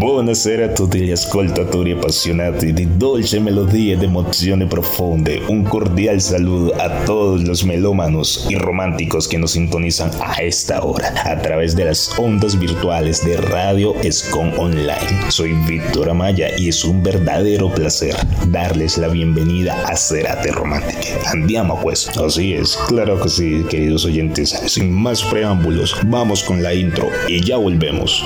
Buonasera a tutti gli ascoltatori appassionati di dolce melodía de emozioni profonde. Un cordial saludo a todos los melómanos y románticos que nos sintonizan a esta hora a través de las ondas virtuales de Radio Escon Online. Soy Víctor Amaya y es un verdadero placer darles la bienvenida a Cerate Romántica. Andiamo pues. Así es, claro que sí, queridos oyentes. Sin más preámbulos, vamos con la intro y ya volvemos.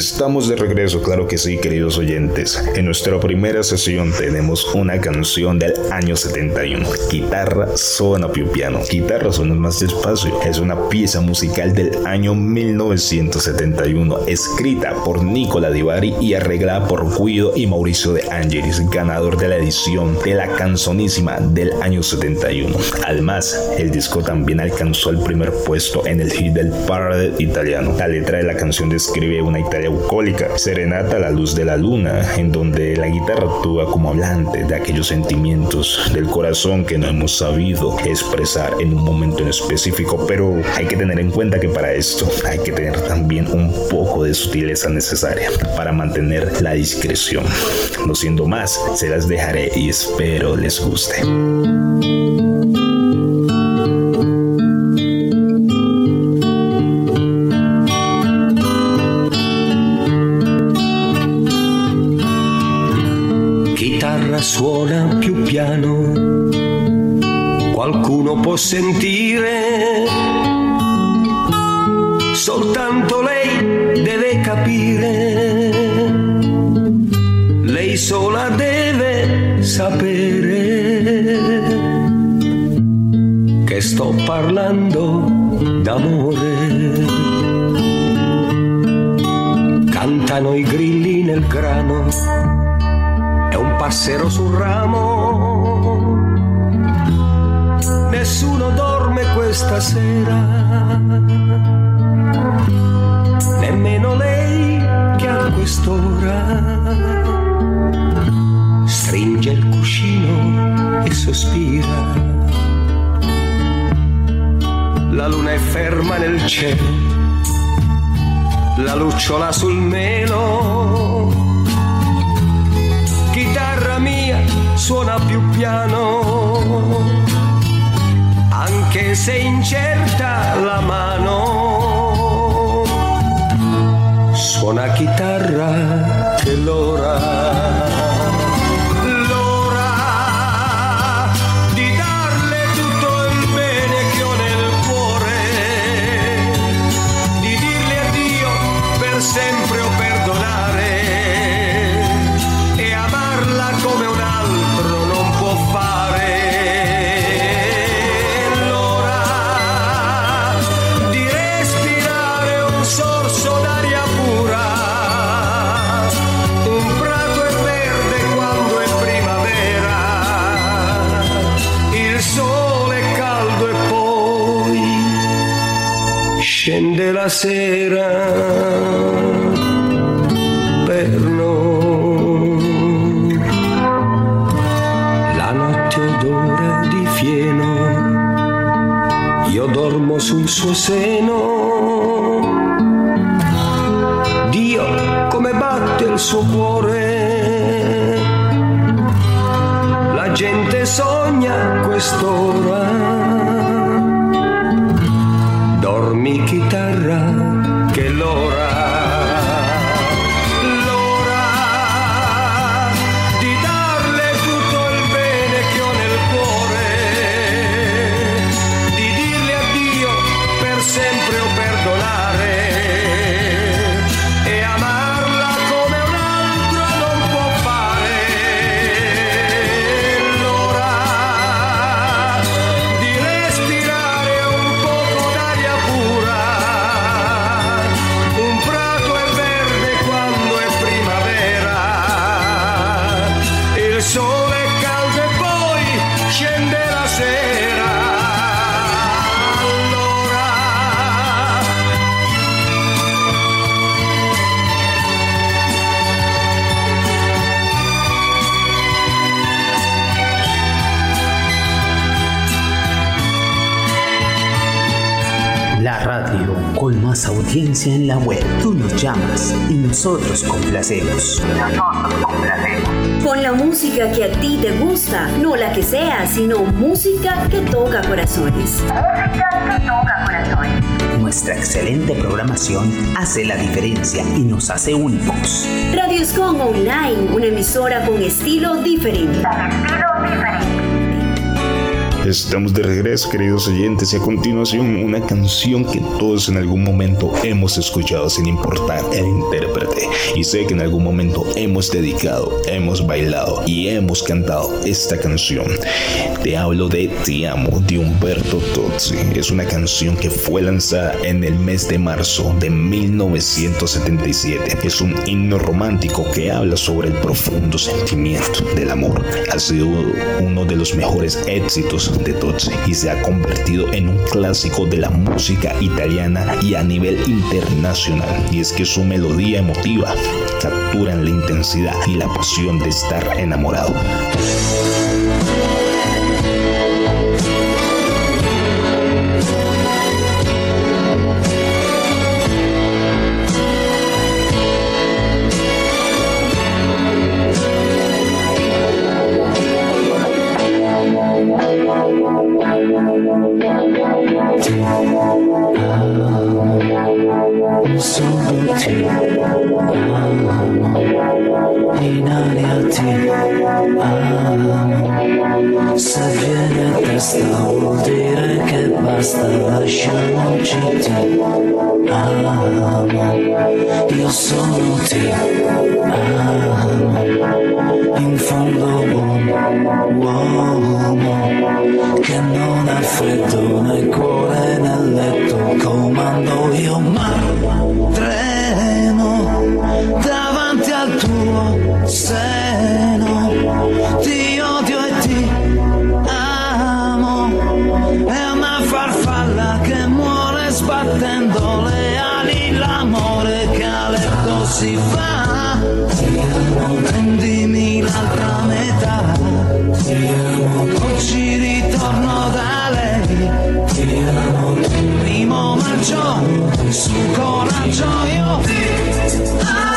Estamos de regreso, claro que sí, queridos oyentes. En nuestra primera sesión tenemos una canción del año 71. Guitarra suena più piano. Guitarra suena más despacio. Es una pieza musical del año 1971, escrita por Nicola Di Bari y arreglada por Guido y Mauricio de Angelis, ganador de la edición de la canzonísima del año 71. Además, el disco también alcanzó el primer puesto en el hit del parade italiano. La letra de la canción describe una Italia Serenata a la luz de la luna, en donde la guitarra actúa como hablante de aquellos sentimientos del corazón que no hemos sabido expresar en un momento en específico, pero hay que tener en cuenta que para esto hay que tener también un poco de sutileza necesaria para mantener la discreción. No siendo más, se las dejaré y espero les guste. Suona più piano, qualcuno può sentire soltanto lei deve capire, lei sola deve sapere che sto parlando d'amore. Cantano i grilli nel grano e un passero sul ramo. Nessuno dorme questa sera nemmeno lei che a quest'ora stringe il cuscino e sospira. La luna è ferma nel cielo, la lucciola sul melo. Suona più piano, anche se incerta la mano suona chitarra che l'ora sera per noi. La notte odora di fieno io dormo sul suo seno audiencia en la web. Tú nos llamas y nosotros complacemos. Con la música que a ti te gusta, no la que sea, sino música que toca corazones. Nuestra excelente programación hace la diferencia y nos hace únicos. Radio Escon Online, una emisora con estilo diferente. Estamos de regreso, queridos oyentes, y a continuación una canción que todos en algún momento hemos escuchado sin importar el intérprete. Y sé que en algún momento hemos dedicado, hemos bailado y hemos cantado esta canción. Te hablo de Te amo de Humberto Tozzi. Es una canción que fue lanzada en el mes de marzo de 1977. Es un himno romántico que habla sobre el profundo sentimiento del amor. Ha sido uno de los mejores éxitos de Tozzi y se ha convertido en un clásico de la música italiana y a nivel internacional. Y es que su melodía emotiva captura la intensidad y la pasión de estar enamorado. Amo, se viene a testa vuol dire che basta lasciamoci ti amo io sono ti amo in fondo buon uomo che non ha freddo nel cuore nel letto comando io ma tremo davanti al tuo seno si fa. Prendimi l'altra metà. Oggi ritorno da lei. Primo maggio su coraggio io. ti amo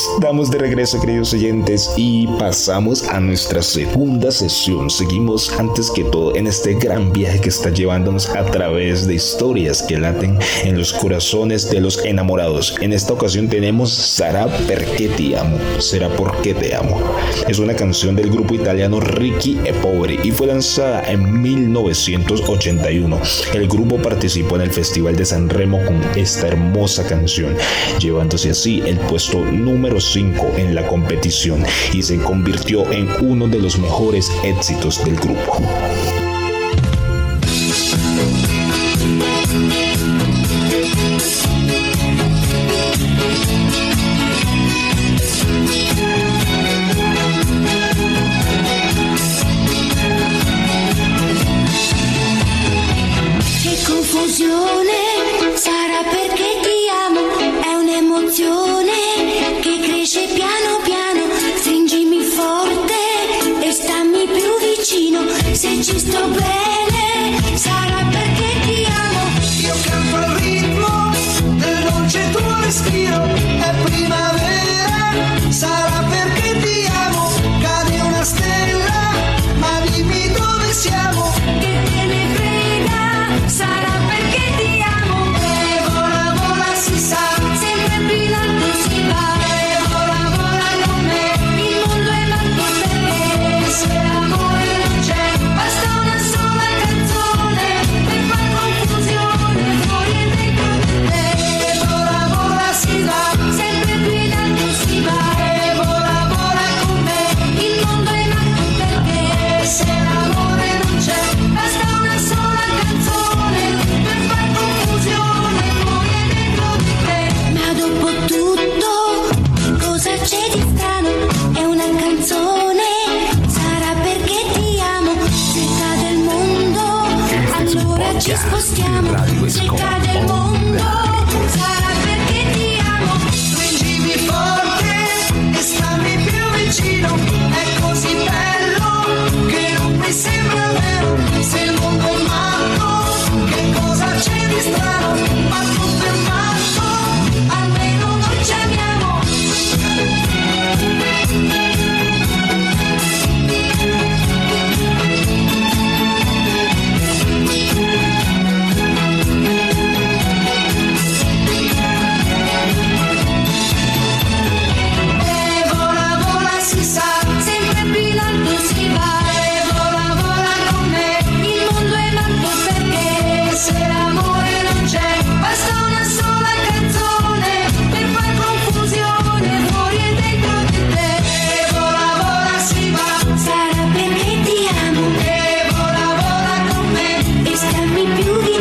Estamos de regreso, queridos oyentes, y pasamos a nuestra segunda sesión. Seguimos antes que todo en este gran viaje que está llevándonos a través de historias que laten en los corazones de los enamorados. En esta ocasión tenemos Sarà perché ti amo, será porque te amo. Es una canción del grupo italiano Ricky e Pobre y fue lanzada en 1981. El grupo participó en el Festival de San Remo con esta hermosa canción, llevándose así el puesto número 5 en la competición y se convirtió en uno de los mejores éxitos del grupo.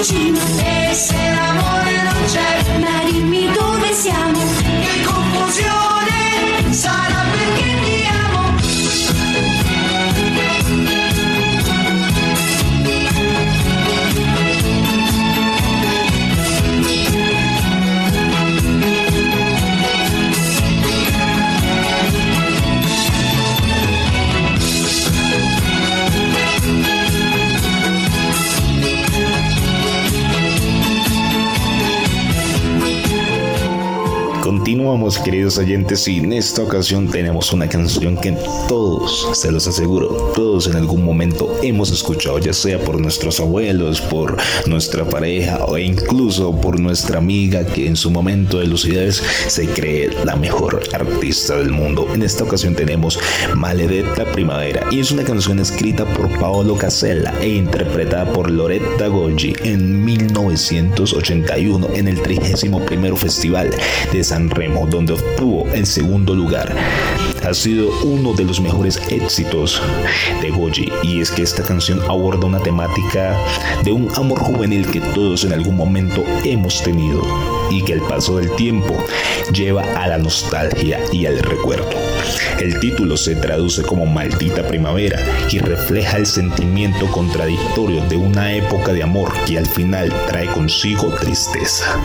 Più queridos oyentes, y en esta ocasión tenemos una canción que todos, se los aseguro, todos en algún momento hemos escuchado, ya sea por nuestros abuelos, por nuestra pareja o incluso por nuestra amiga que en su momento de lucidez se cree la mejor artista del mundo. En esta ocasión tenemos Maledetta Primavera y es una canción escrita por Paolo Casella e interpretada por Loretta Goggi en 1981 en el 31 Festival de San Remo, donde obtuvo el segundo lugar. Ha sido uno de los mejores éxitos de Goggi y es que esta canción aborda una temática de un amor juvenil que todos en algún momento hemos tenido y que el paso del tiempo lleva a la nostalgia y al recuerdo. El título se traduce como Maldita Primavera y refleja el sentimiento contradictorio de una época de amor que al final trae consigo tristeza.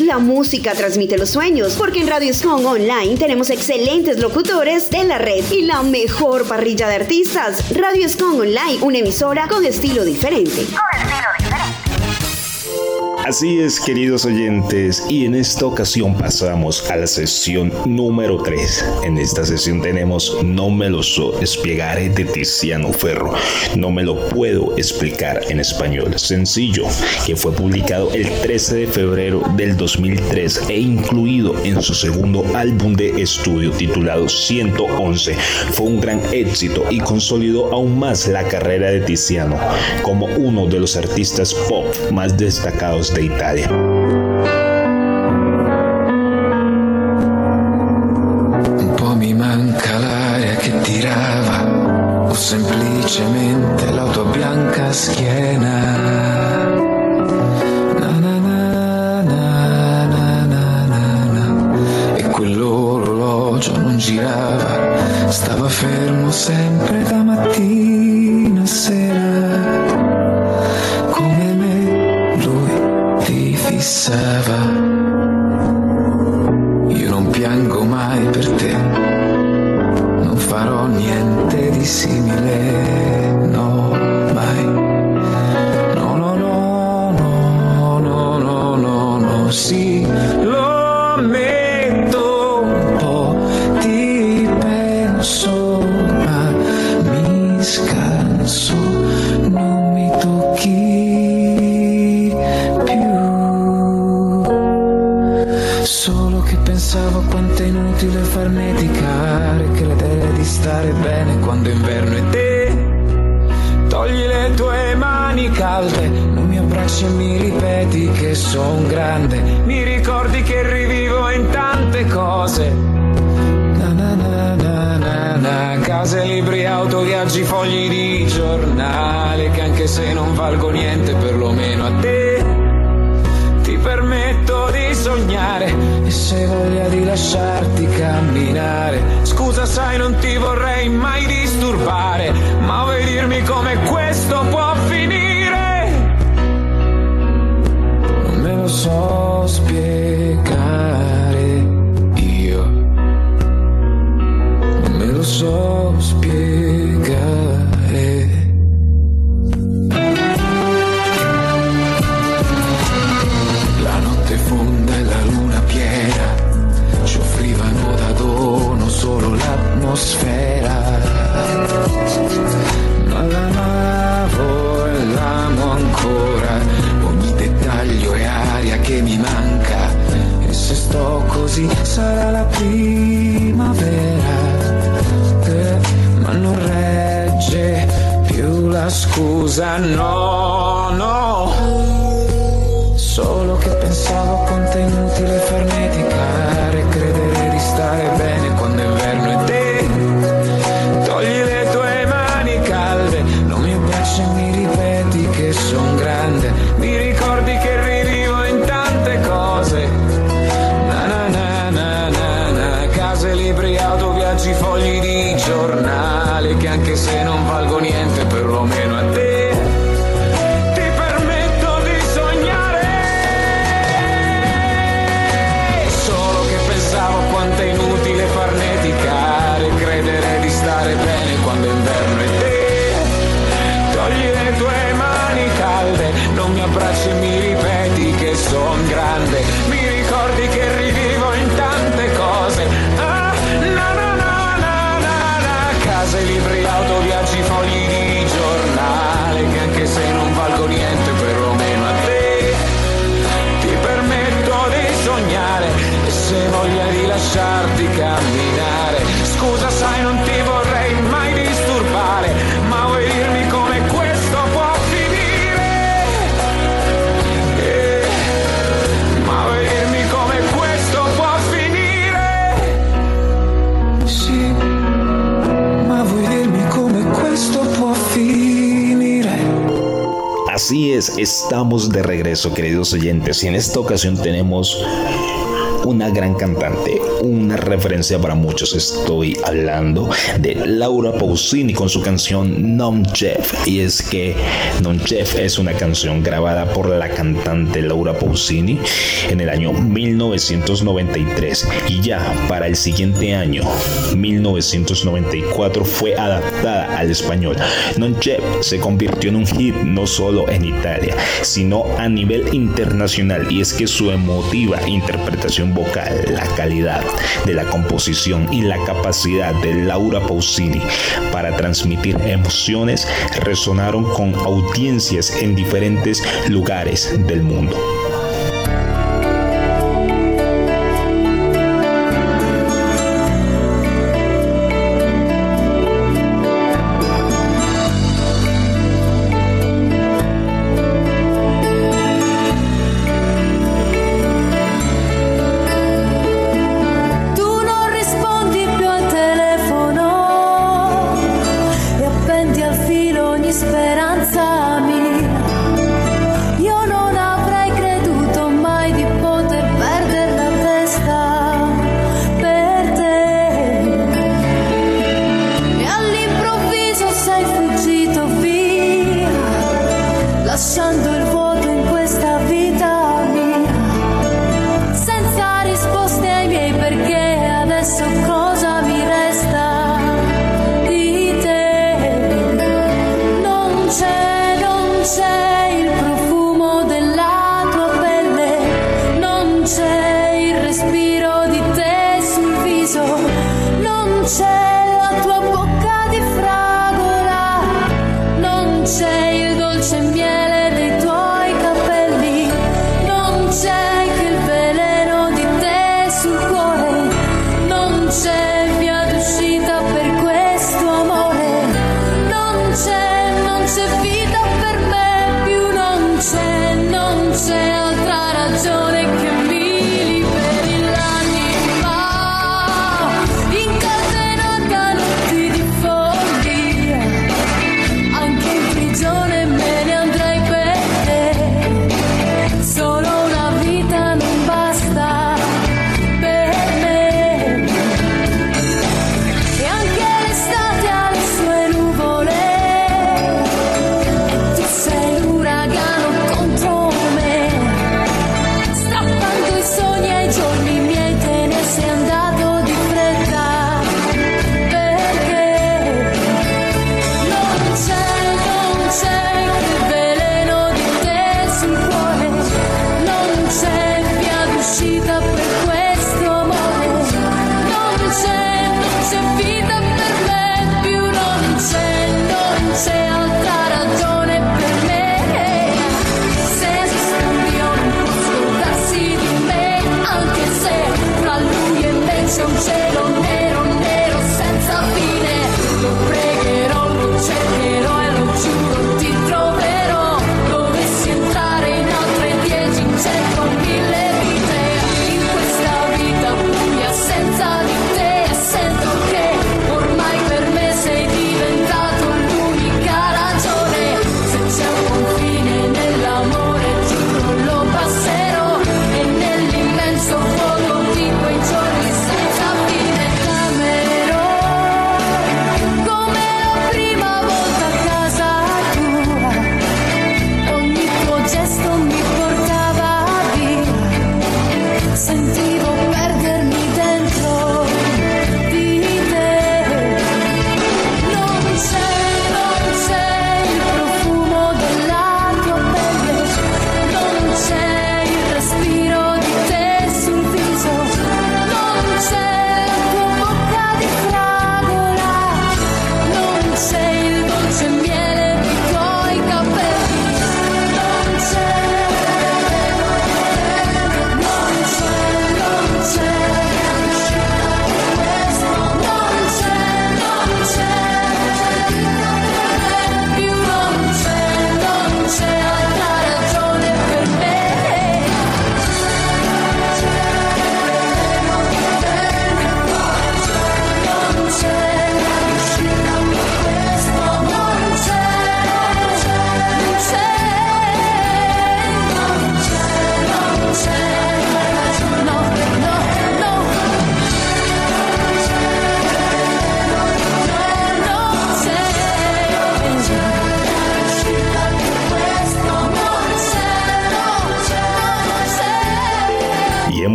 La música transmite los sueños, porque en Radio Scon Online tenemos excelentes locutores de la red y la mejor parrilla de artistas. Radio Scon Online, una emisora con estilo diferente. Así es, queridos oyentes, y en esta ocasión pasamos a la sesión número 3. En esta sesión tenemos No me lo so espiegare de Tiziano Ferro. No me lo puedo explicar en español. Sencillo, que fue publicado el 13 de febrero del 2003 e incluido en su segundo álbum de estudio titulado 111. Fue un gran éxito y consolidó aún más la carrera de Tiziano como uno de los artistas pop más destacados Costa Italia. semplicemente la tua bianca schiena. Na, na, na, e quell'orologio non girava, stava fermo sempre da mattina. seven. Lasciarti camminare. Scusa, sai, non ti vorrei mai disturbare, ma vuoi dirmi come questo può finire? Eh, ma vuoi dirmi come questo può finire? Sì, ma vuoi dirmi come questo può finire? Así es, estamos de regreso, queridos oyentes, y en esta ocasión tenemos una gran cantante, una referencia para muchos. Estoy hablando de Laura Pausini con su canción Non Chef. Y es que Non Chef es una canción grabada por la cantante Laura Pausini en el año 1993. Y ya para el siguiente año, 1994, fue adaptada al español. Non Chef se convirtió en un hit no solo en Italia, sino a nivel internacional. Y es que su emotiva interpretación vocal, la calidad de la composición y la capacidad de Laura Pausini para transmitir emociones resonaron con audiencias en diferentes lugares del mundo.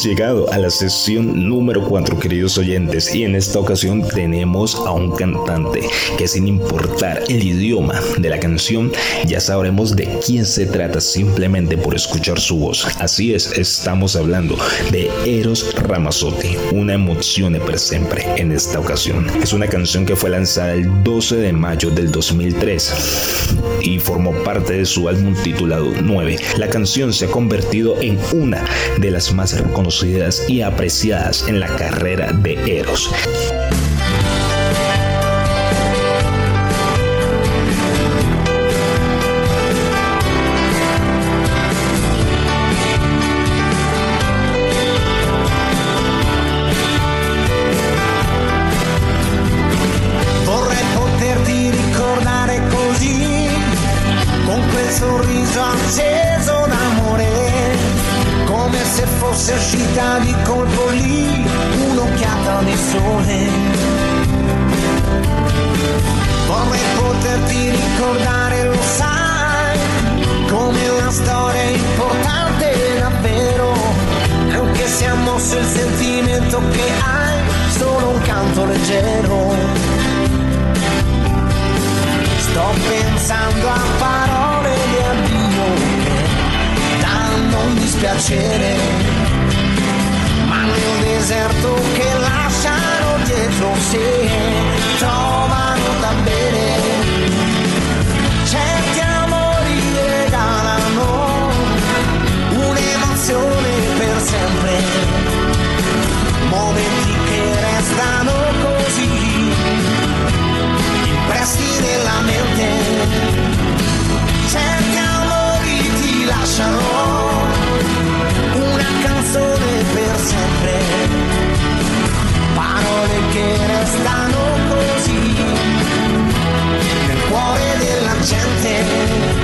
Hemos llegado a la sesión número 4, queridos oyentes, y en esta ocasión tenemos a un cantante que sin importar el idioma de la canción, ya sabremos de quién se trata simplemente por escuchar su voz. Así es, estamos hablando de Eros Ramazzotti, una emoción per siempre en esta ocasión. Es una canción que fue lanzada el 12 de mayo del 2003 y formó parte de su álbum titulado 9. La canción se ha convertido en una de las más reconocidas y apreciadas en la carrera de Eros. Sorriso acceso d'amore, come se fosse uscita di colpo lì un'occhiata di sole. Vorrei poterti ricordare, lo sai, come una storia importante davvero, anche se ha mosso il sentimento che hai, solo un canto leggero. Sto pensando a parole di addio un dispiacere, ma nel deserto che lasciano dietro sé trovano da bere. Certi amori regalano un'emozione per sempre, momenti che restano così impressi nella mente. Certi amori ti lasciano che restano così nel cuore della gente.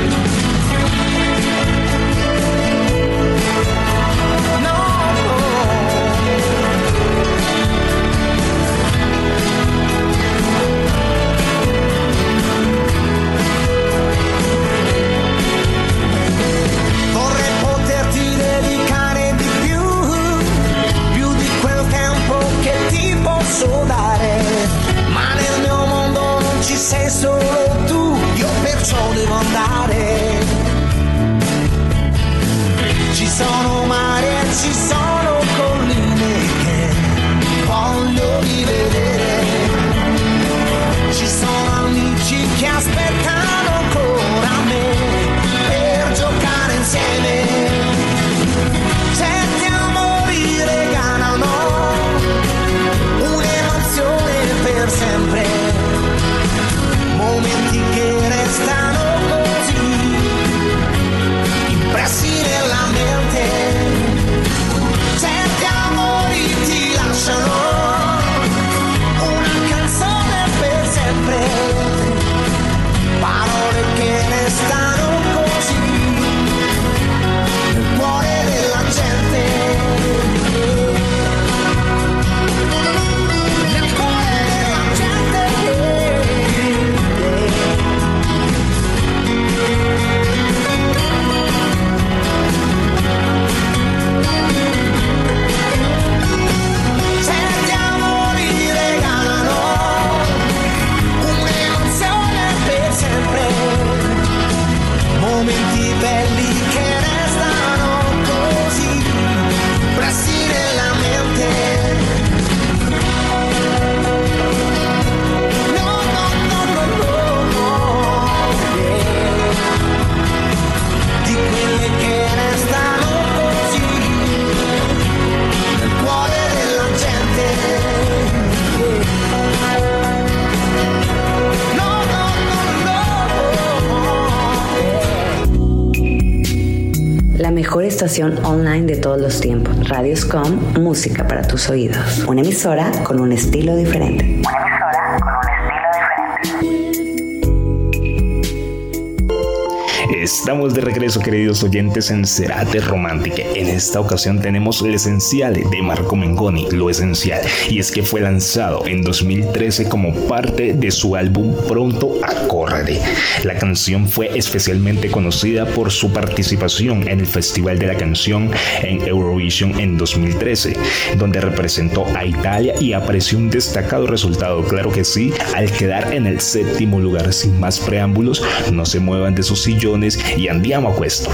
Estación online de todos los tiempos. Radioscom, música para tus oídos. Una emisora con un estilo diferente. Estamos de regreso, queridos oyentes, en Cerate Romántica. En esta ocasión tenemos lo esencial de Marco Mengoni, lo esencial, y es que fue lanzado en 2013 como parte de su álbum Pronto a Correre. La canción fue especialmente conocida por su participación en el Festival de la Canción en Eurovision en 2013, donde representó a Italia y apareció un destacado resultado, claro que sí, al quedar en el séptimo lugar sin más preámbulos, no se muevan de sus sillones y andiamo a questo.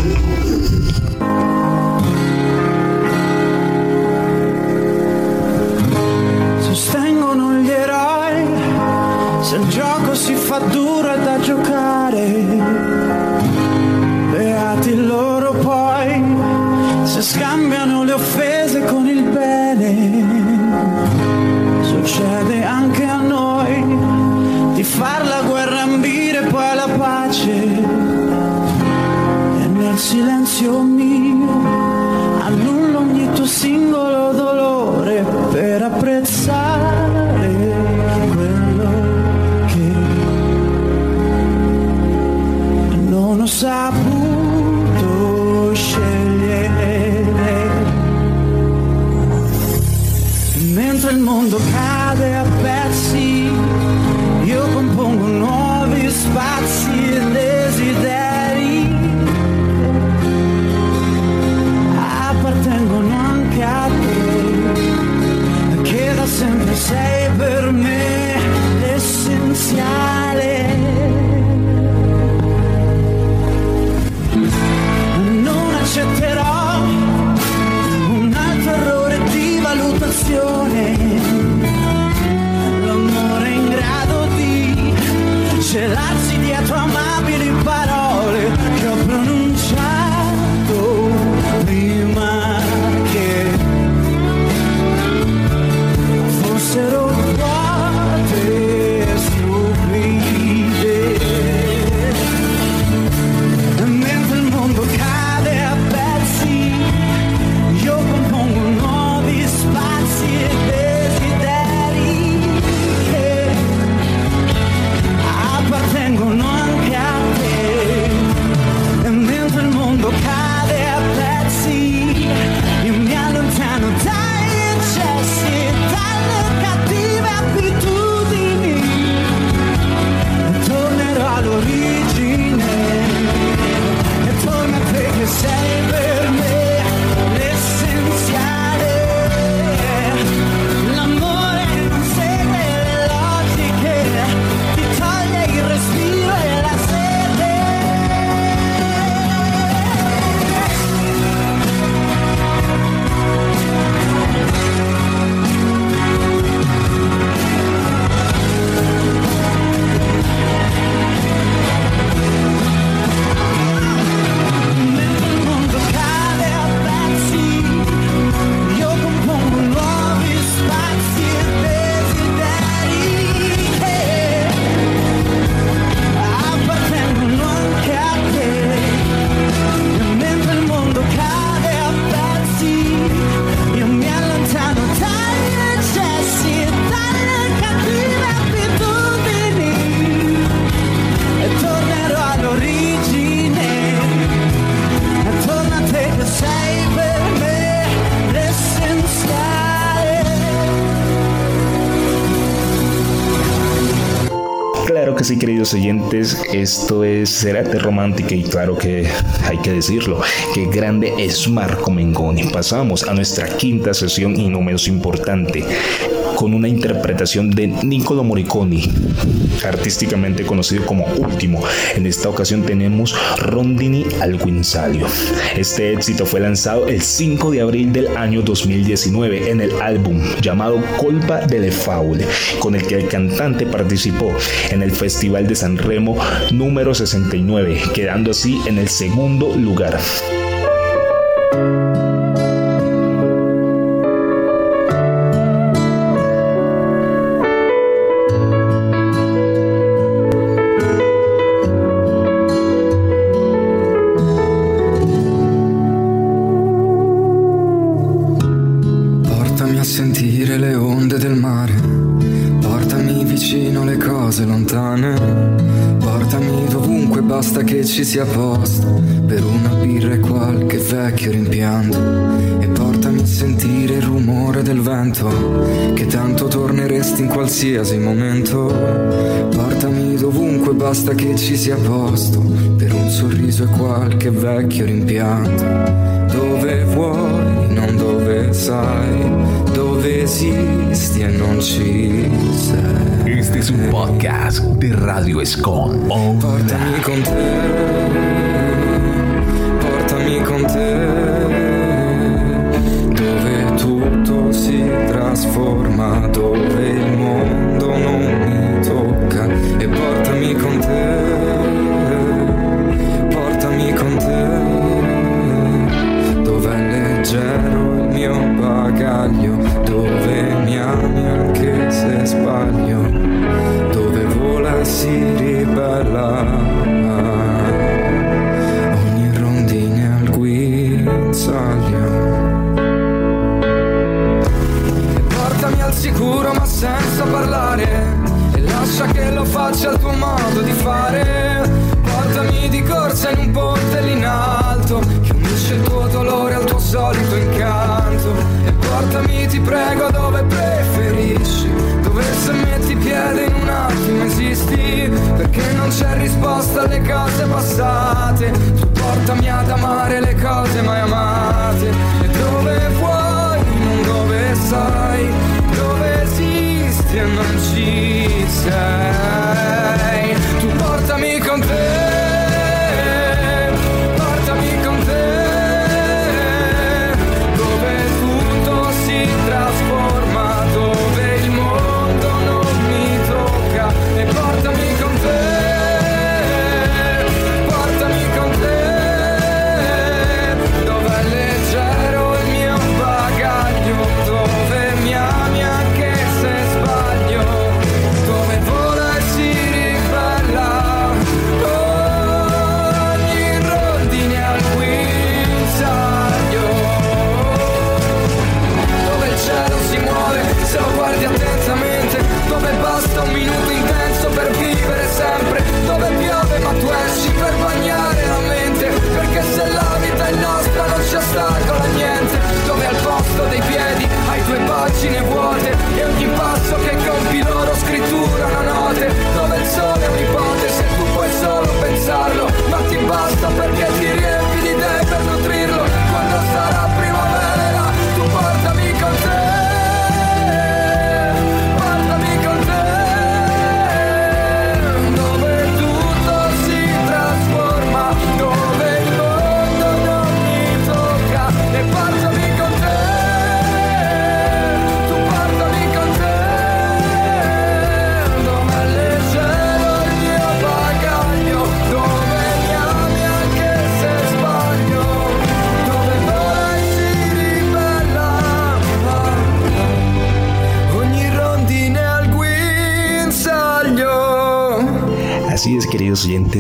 Saputo scegliere. Mentre il mondo cade oyentes, esto es Cerate Romántica y claro que hay que decirlo, que grande es Marco Mengoni. Pasamos a nuestra quinta sesión y no menos importante, con una interpretación de Niccolo Morricone, artísticamente conocido como Último. En esta ocasión tenemos Rondini al Guinzalio. Este éxito fue lanzado el 5 de abril del año 2019 en el álbum llamado Colpa delle Faule, con el que el cantante participó en el Festival de San Remo número 69, quedando así en el segundo lugar. Ci sia posto Per una birra e qualche vecchio rimpianto. E portami a sentire il rumore del vento Che tanto torneresti in qualsiasi momento. Portami dovunque, basta che ci sia posto Per un sorriso e qualche vecchio rimpianto. Dove vuoi, non dove sai Dove esisti e non ci sei es un podcast de Radio Escon. Portami con te, portami con te, dove tutto si trasforma, dove passate Tu portami ad amare le cose mai amate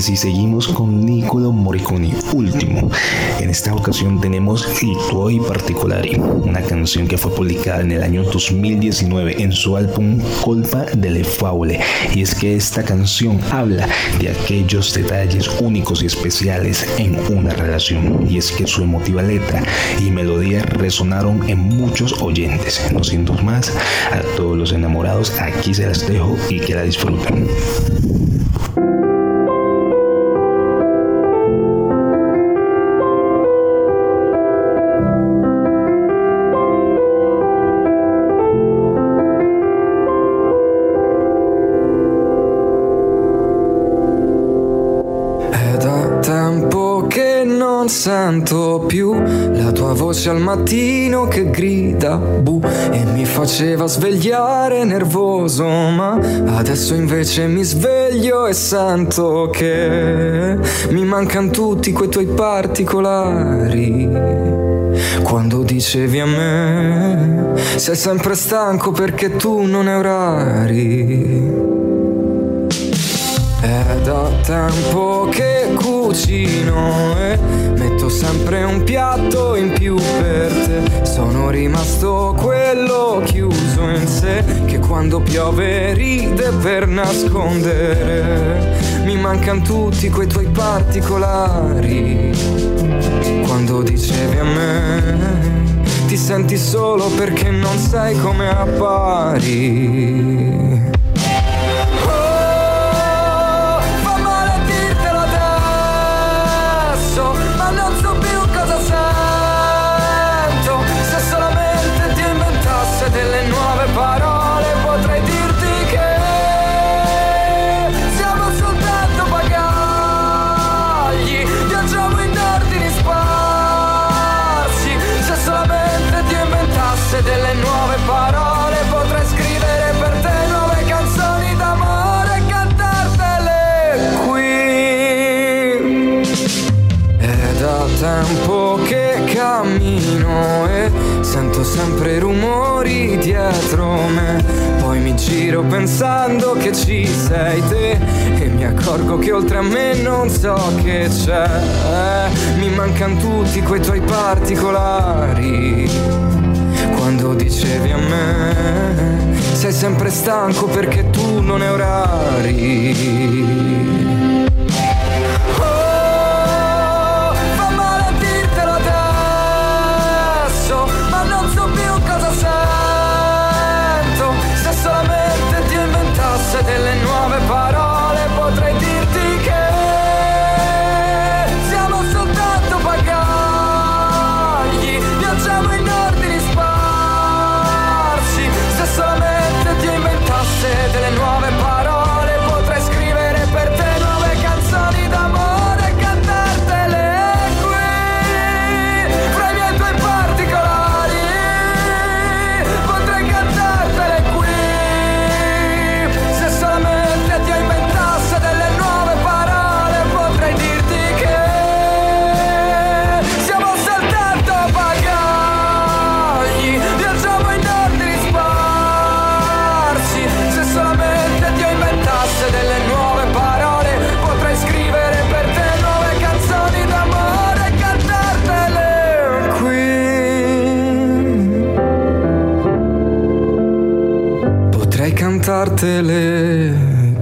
y seguimos con Niccolo Morricone, último. En esta ocasión tenemos Il tuoi particolari, una canción que fue publicada en el año 2019 en su álbum Colpa delle Faule. Y es que esta canción habla de aquellos detalles únicos y especiales en una relación. Y es que su emotiva letra y melodía resonaron en muchos oyentes. No siendo más, a todos los enamorados, aquí se las dejo y que la disfruten. Sento più la tua voce al mattino che grida bu e mi faceva svegliare nervoso, ma adesso invece mi sveglio e sento che mi mancano tutti quei tuoi particolari. Quando dicevi a me, sei sempre stanco perché tu non hai orari. È da tempo che cucino e metto sempre un piatto in più per te. Sono rimasto quello chiuso in sé che quando piove ride per nascondere. Mi mancano tutti quei tuoi particolari. Quando dicevi a me, ti senti solo perché non sai come appari. Cammino e sento sempre rumori dietro me. Poi mi giro pensando che ci sei te e mi accorgo che oltre a me non so che c'è. Mi mancano tutti quei tuoi particolari. Quando dicevi a me, sei sempre stanco perché tu non hai orari.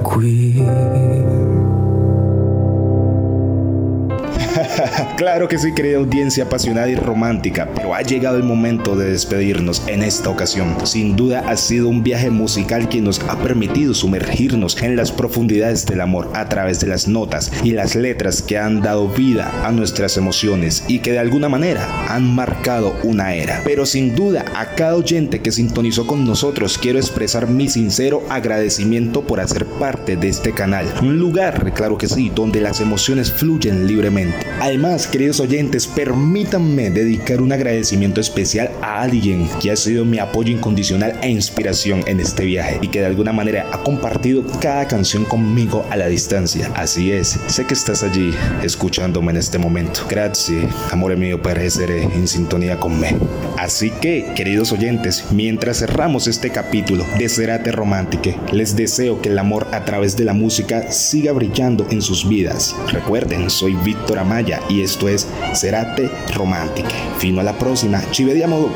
Qui. Claro que sí, querida audiencia apasionada y romántica, pero ha llegado el momento de despedirnos en esta ocasión. Sin duda ha sido un viaje musical que nos ha permitido sumergirnos en las profundidades del amor a través de las notas y las letras que han dado vida a nuestras emociones y que de alguna manera han marcado una era. Pero sin duda a cada oyente que sintonizó con nosotros quiero expresar mi sincero agradecimiento por hacer parte de este canal. Un lugar, claro que sí, donde las emociones fluyen libremente. Además, queridos oyentes, permítanme dedicar un agradecimiento especial a alguien que ha sido mi apoyo incondicional e inspiración en este viaje y que de alguna manera ha compartido cada canción conmigo a la distancia. Así es, sé que estás allí escuchándome en este momento. Gracias, amor mío, per en sintonía con me. Así que, queridos oyentes, mientras cerramos este capítulo de Serate Romántique, les deseo que el amor a través de la música siga brillando en sus vidas. Recuerden, soy Víctor Amaya y esto es Serate Romántique. Fino a la próxima, ci vediamo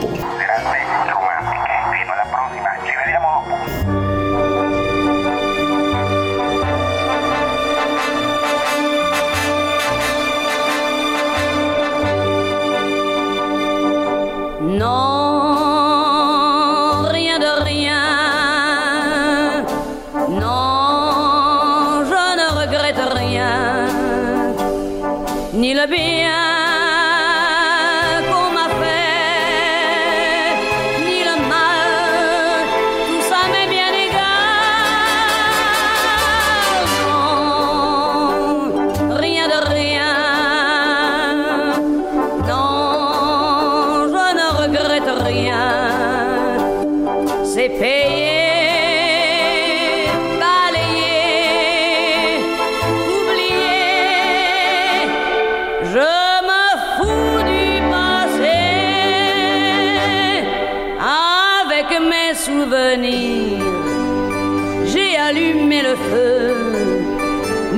J'ai allumé le feu,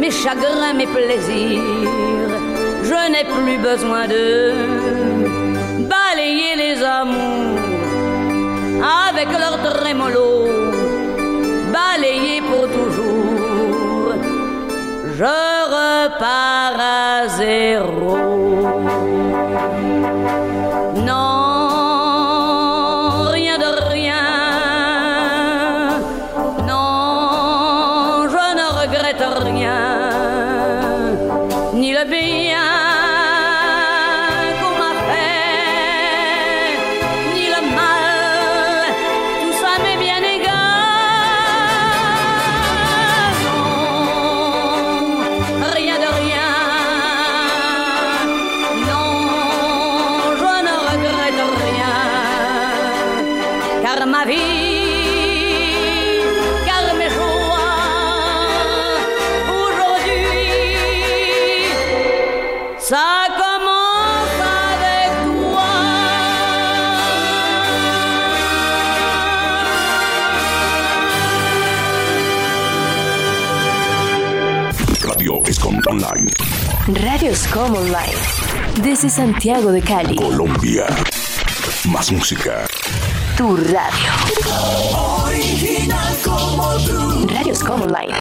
mes chagrins, mes plaisirs. Je n'ai plus besoin de balayer les amours avec leur trémolo, balayer pour toujours. Je repars à zéro. Common Life. Desde Santiago de Cali. Colombia. Más música. Tu radio. Original como tú. Radios Life.